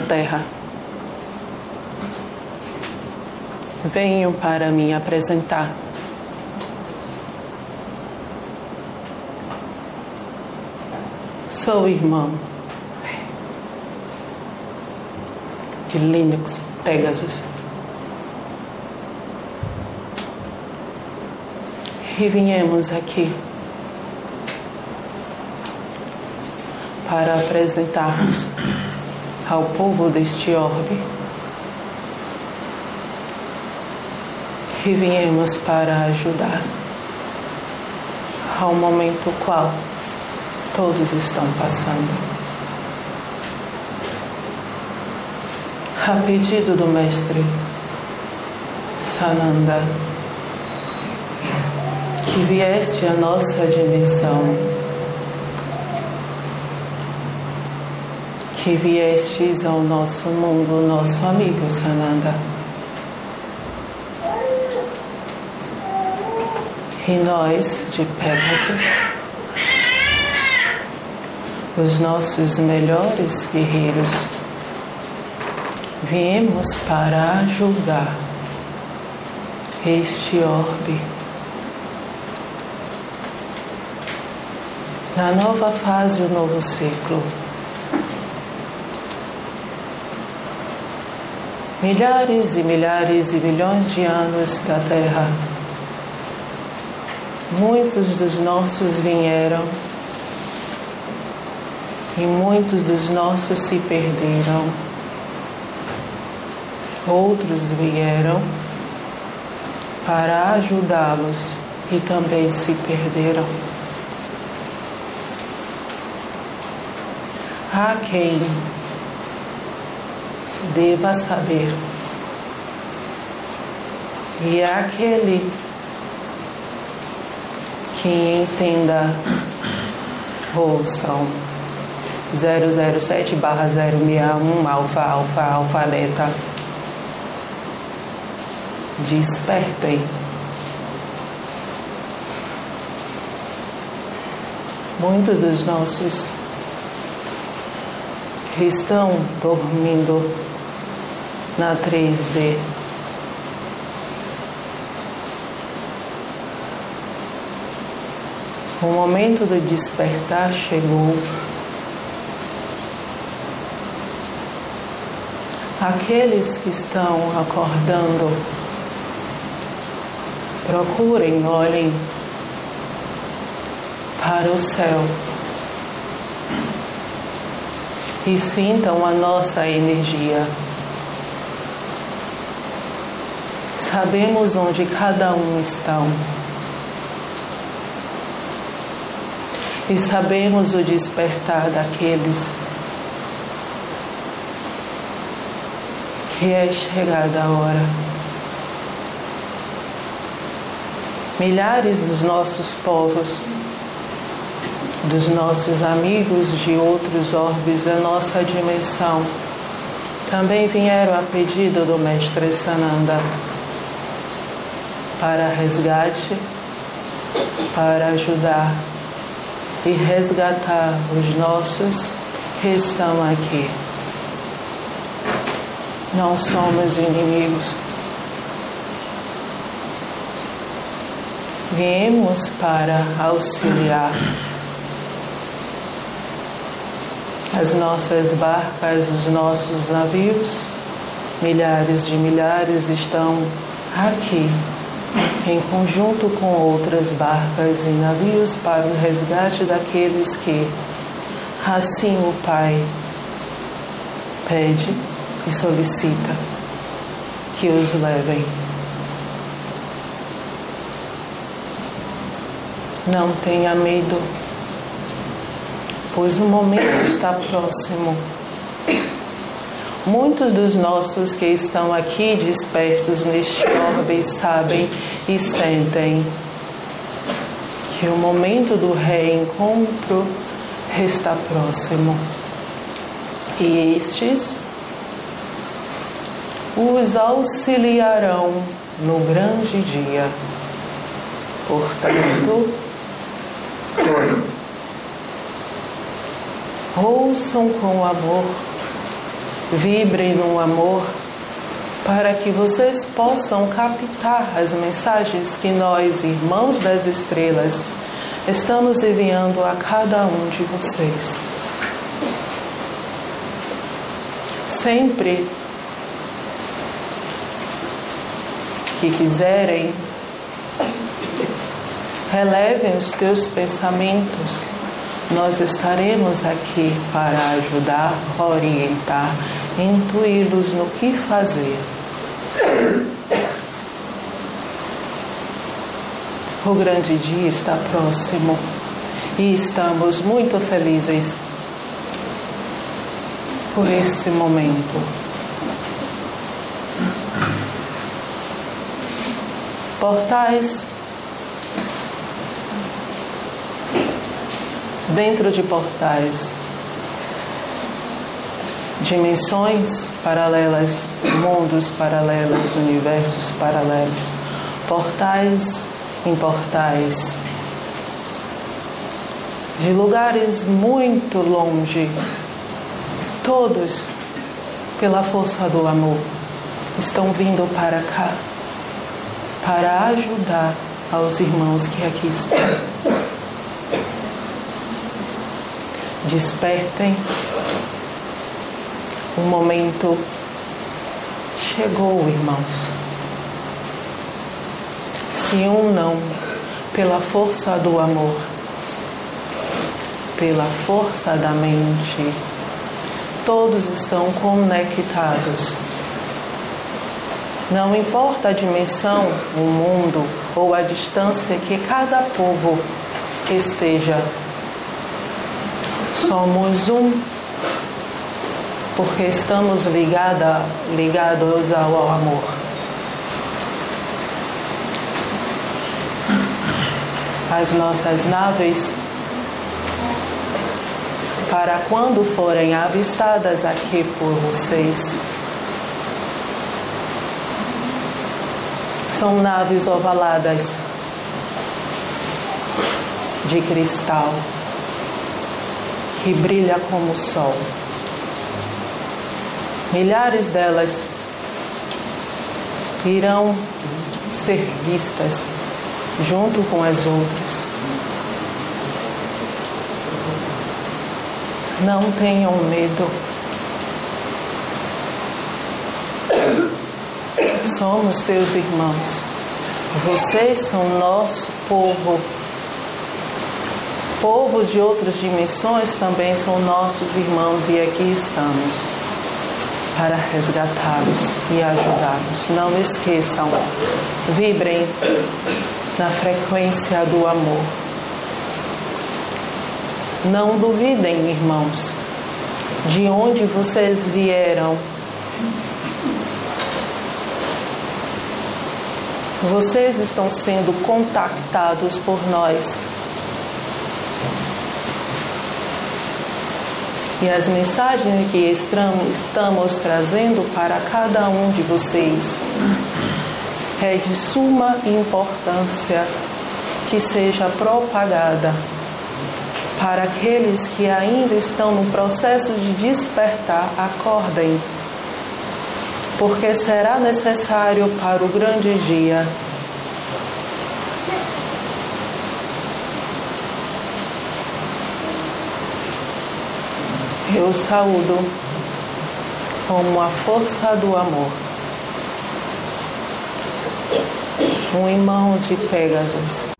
terra. Venham para me apresentar. Sou irmão de Linux Pegasus. E viemos aqui para apresentarmos ao povo deste orbe que viemos para ajudar ao momento qual todos estão passando. A pedido do mestre Sananda, que vieste a nossa dimensão que viestes ao nosso mundo, nosso amigo Sananda. E nós, de Pegasus, os nossos melhores guerreiros, viemos para ajudar este orbe na nova fase do novo ciclo milhares e milhares e milhões de anos da Terra. Muitos dos nossos vieram e muitos dos nossos se perderam. Outros vieram para ajudá-los e também se perderam. Há quem deva saber. E aquele que entenda, ouçam 007 barra 061 alfa alfa alfa beta. Despertem. Muitos dos nossos estão dormindo na 3D. O momento do despertar chegou. Aqueles que estão acordando, procurem, olhem para o céu e sintam a nossa energia. Sabemos onde cada um está. E sabemos o despertar daqueles que é chegada a hora. Milhares dos nossos povos, dos nossos amigos de outros orbes da nossa dimensão, também vieram a pedido do Mestre Sananda para resgate, para ajudar e resgatar os nossos que estão aqui. Não somos inimigos. Viemos para auxiliar. As nossas barcas, os nossos navios, milhares de milhares estão aqui em conjunto com outras barcas e navios para o resgate daqueles que, assim o Pai pede e solicita que os levem. Não tenha medo, pois o momento está próximo Muitos dos nossos que estão aqui despertos neste orbe sabem e sentem que o momento do reencontro está próximo. E estes os auxiliarão no grande dia. Portanto, ouçam com amor Vibrem no amor para que vocês possam captar as mensagens que nós, irmãos das estrelas, estamos enviando a cada um de vocês. Sempre que quiserem, relevem os teus pensamentos. Nós estaremos aqui para ajudar, orientar, intuí-los no que fazer. O grande dia está próximo e estamos muito felizes por este momento. Portais dentro de portais dimensões paralelas, mundos paralelos, universos paralelos, portais em portais, de lugares muito longe, todos, pela força do amor, estão vindo para cá para ajudar aos irmãos que aqui estão. Despertem o momento chegou, irmãos. Se unam pela força do amor, pela força da mente. Todos estão conectados. Não importa a dimensão, o mundo ou a distância que cada povo esteja, somos um porque estamos ligada, ligados ao amor. As nossas naves, para quando forem avistadas aqui por vocês, são naves ovaladas de cristal que brilha como o sol milhares delas irão ser vistas junto com as outras. Não tenham medo. Somos teus irmãos. Vocês são nosso povo. Povo de outras dimensões também são nossos irmãos e aqui estamos para resgatá-los e ajudá-los. Não esqueçam, vibrem na frequência do amor. Não duvidem, irmãos, de onde vocês vieram. Vocês estão sendo contactados por nós e as mensagens que estamos trazendo para cada um de vocês. É de suma importância que seja propagada para aqueles que ainda estão no processo de despertar, acordem, porque será necessário para o grande dia Eu saúdo como a força do amor. Um irmão de Pegasus.